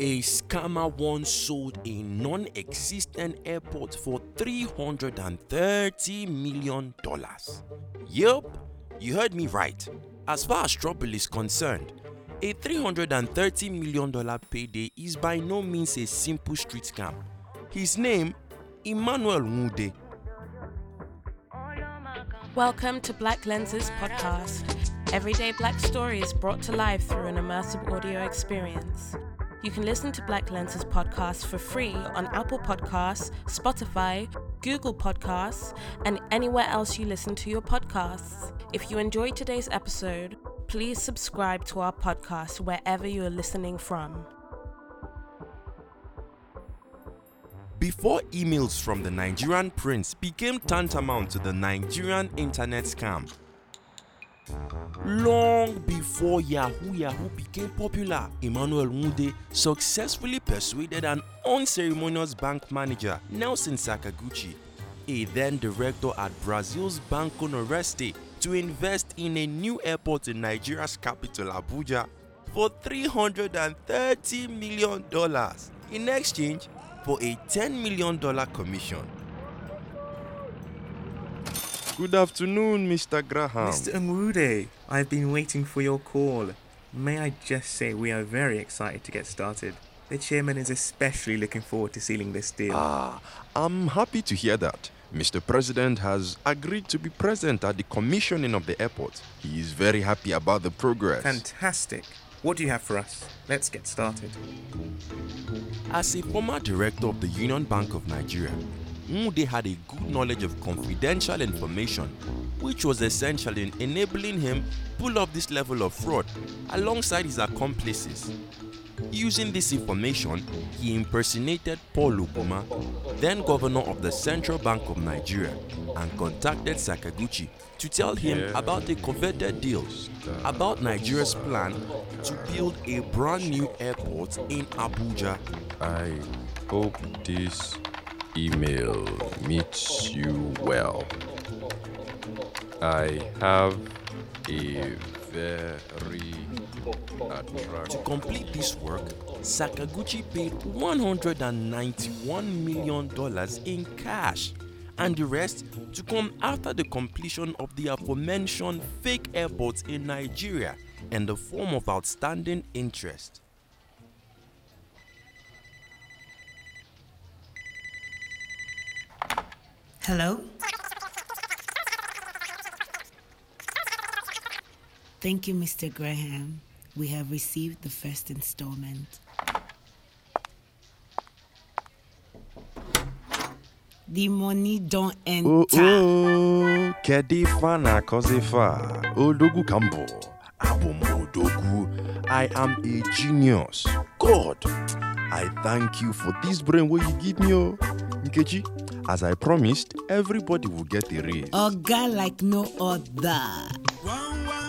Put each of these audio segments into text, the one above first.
A scammer once sold a non existent airport for $330 million. Yup, you heard me right. As far as trouble is concerned, a $330 million payday is by no means a simple street scam. His name, Emmanuel Nwude. Welcome to Black Lenses Podcast. Everyday black stories brought to life through an immersive audio experience. You can listen to Black Lenses Podcast for free on Apple Podcasts, Spotify, Google Podcasts, and anywhere else you listen to your podcasts. If you enjoyed today's episode, please subscribe to our podcast wherever you are listening from. Before emails from the Nigerian prince became tantamount to the Nigerian internet scam, long before Yahoo Yahoo became popular, Emmanuel Nwude successfully persuaded an unceremonious bank manager, Nelson Sakaguchi, a then director at Brazil's Banco Noroeste, to invest in a new airport in Nigeria's capital, Abuja, for $330 million in exchange for a $10 million commission. Good afternoon, Mr. Graham. Mr. Nwude, I've been waiting for your call. May I just say we are very excited to get started. The chairman is especially looking forward to sealing this deal. Ah, I'm happy to hear that. Mr. President has agreed to be present at the commissioning of the airport. He is very happy about the progress. Fantastic. What do you have for us? Let's get started. As a former director of the Union Bank of Nigeria, Nwude had a good knowledge of confidential information, which was essential in enabling him pull off this level of fraud alongside his accomplices. Using this information, he impersonated Paul Ogwuma, then governor of the Central Bank of Nigeria, and contacted Sakaguchi to tell him about a coveted deal about Nigeria's plan to build a brand new airport in Abuja. I hope this email meets you well. I have a very attractive. To complete this work, Sakaguchi paid $191 million in cash, and the rest to come after the completion of the aforementioned fake airports in Nigeria in the form of outstanding interest. Hello? Thank you, Mr. Graham. We have received the first installment. The money don't enter. Oh, oh, Kedifana Kozefa, Odogu Kambo, Abum Odogu. I am a genius. God, I thank you for this brain what you give me, oh. Nkechi, as I promised, everybody will get a raise. A guy like no other.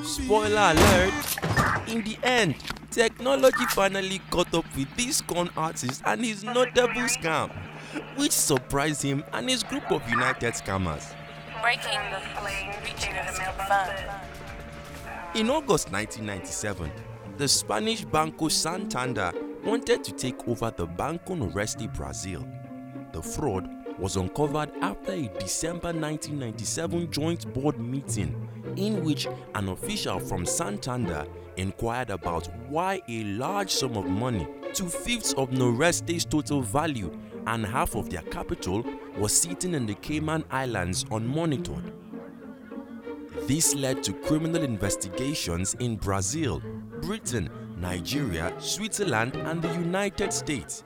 Spoiler alert! In the end, technology finally caught up with this con artist and his notable scam, which surprised him and his group of United scammers. Breaking the flame, reaching confirmed. In August 1997, the Spanish Banco Santander wanted to take over the Banco Noroeste Brazil. The fraud was uncovered after a December 1997 joint board meeting in which an official from Santander inquired about why a large sum of money, two fifths of Noroeste's total value and half of their capital, was sitting in the Cayman Islands unmonitored. This led to criminal investigations in Brazil, Britain, Nigeria, Switzerland, and the United States.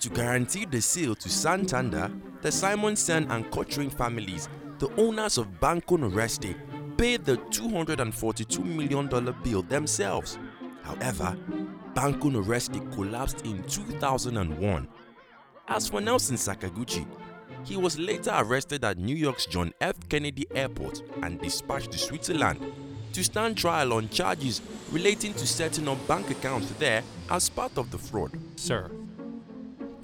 To guarantee the sale to Santander, the Simonsen and Cochrane families, the owners of Banco Noroeste, paid the $242 million bill themselves. However, Banco Noroeste collapsed in 2001. As for Nelson Sakaguchi, he was later arrested at New York's John F. Kennedy Airport and dispatched to Switzerland to stand trial on charges relating to setting up bank accounts there as part of the fraud. Sir,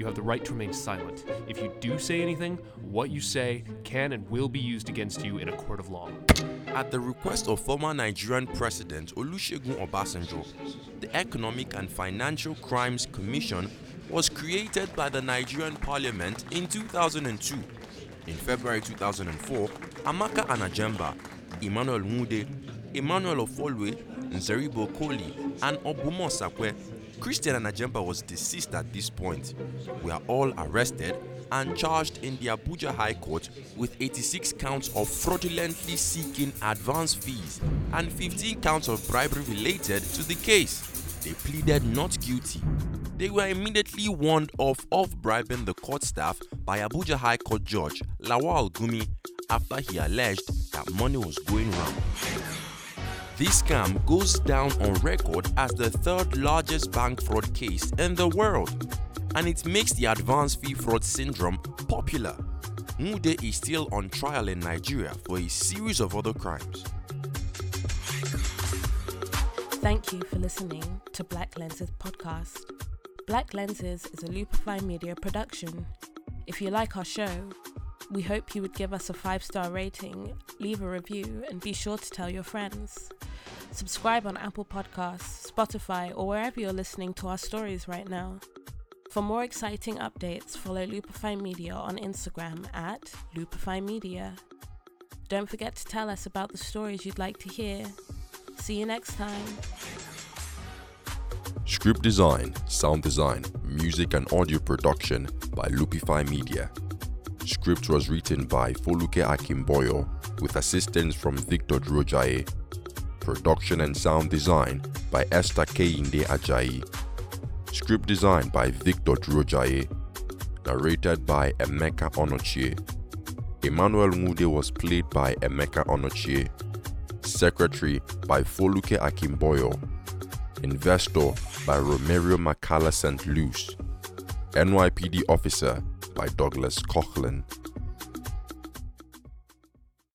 you have the right to remain silent. If you do say anything, what you say can and will be used against you in a court of law. At the request of former Nigerian President Olusegun Obasanjo, the Economic and Financial Crimes Commission was created by the Nigerian Parliament in 2002. In February 2004, Amaka Anajemba, Emmanuel Nwude, Emmanuel Ofolwe, Nzeribe Okoli, and Obum Osakwe Christian Anajemba was deceased at this point. We are all arrested and charged in the Abuja High Court with 86 counts of fraudulently seeking advance fees and 15 counts of bribery related to the case. They pleaded not guilty. They were immediately warned off of bribing the court staff by Abuja High Court Judge Lawal Gumi after he alleged that money was going round. This scam goes down on record as the third largest bank fraud case in the world, and it makes the advance fee fraud syndrome popular. Nwude is still on trial in Nigeria for a series of other crimes. Thank you for listening to Black Lenses podcast. Black Lenses is a Lupify Media production. If you like our show, we hope you would give us a five star rating, leave a review, and be sure to tell your friends. Subscribe on Apple Podcasts, Spotify, or wherever you're listening to our stories right now. For more exciting updates, follow Lupify Media on Instagram at Lupify Media. Don't forget to tell us about the stories you'd like to hear. See you next time. Script design, sound design, music and audio production by Lupify Media. Script was written by Foluke Akimboyo with assistance from Victor Drojaye. Production and sound design by Esther Kehinde Ajayi. Script design by Victor Drojaye. Narrated by Emeka Onochie. Emmanuel Nwude was played by Emeka Onochie. Secretary by Foluke Akimboyo. Investor by Romerio Macala St. Luce. NYPD Officer by Douglas Coughlin.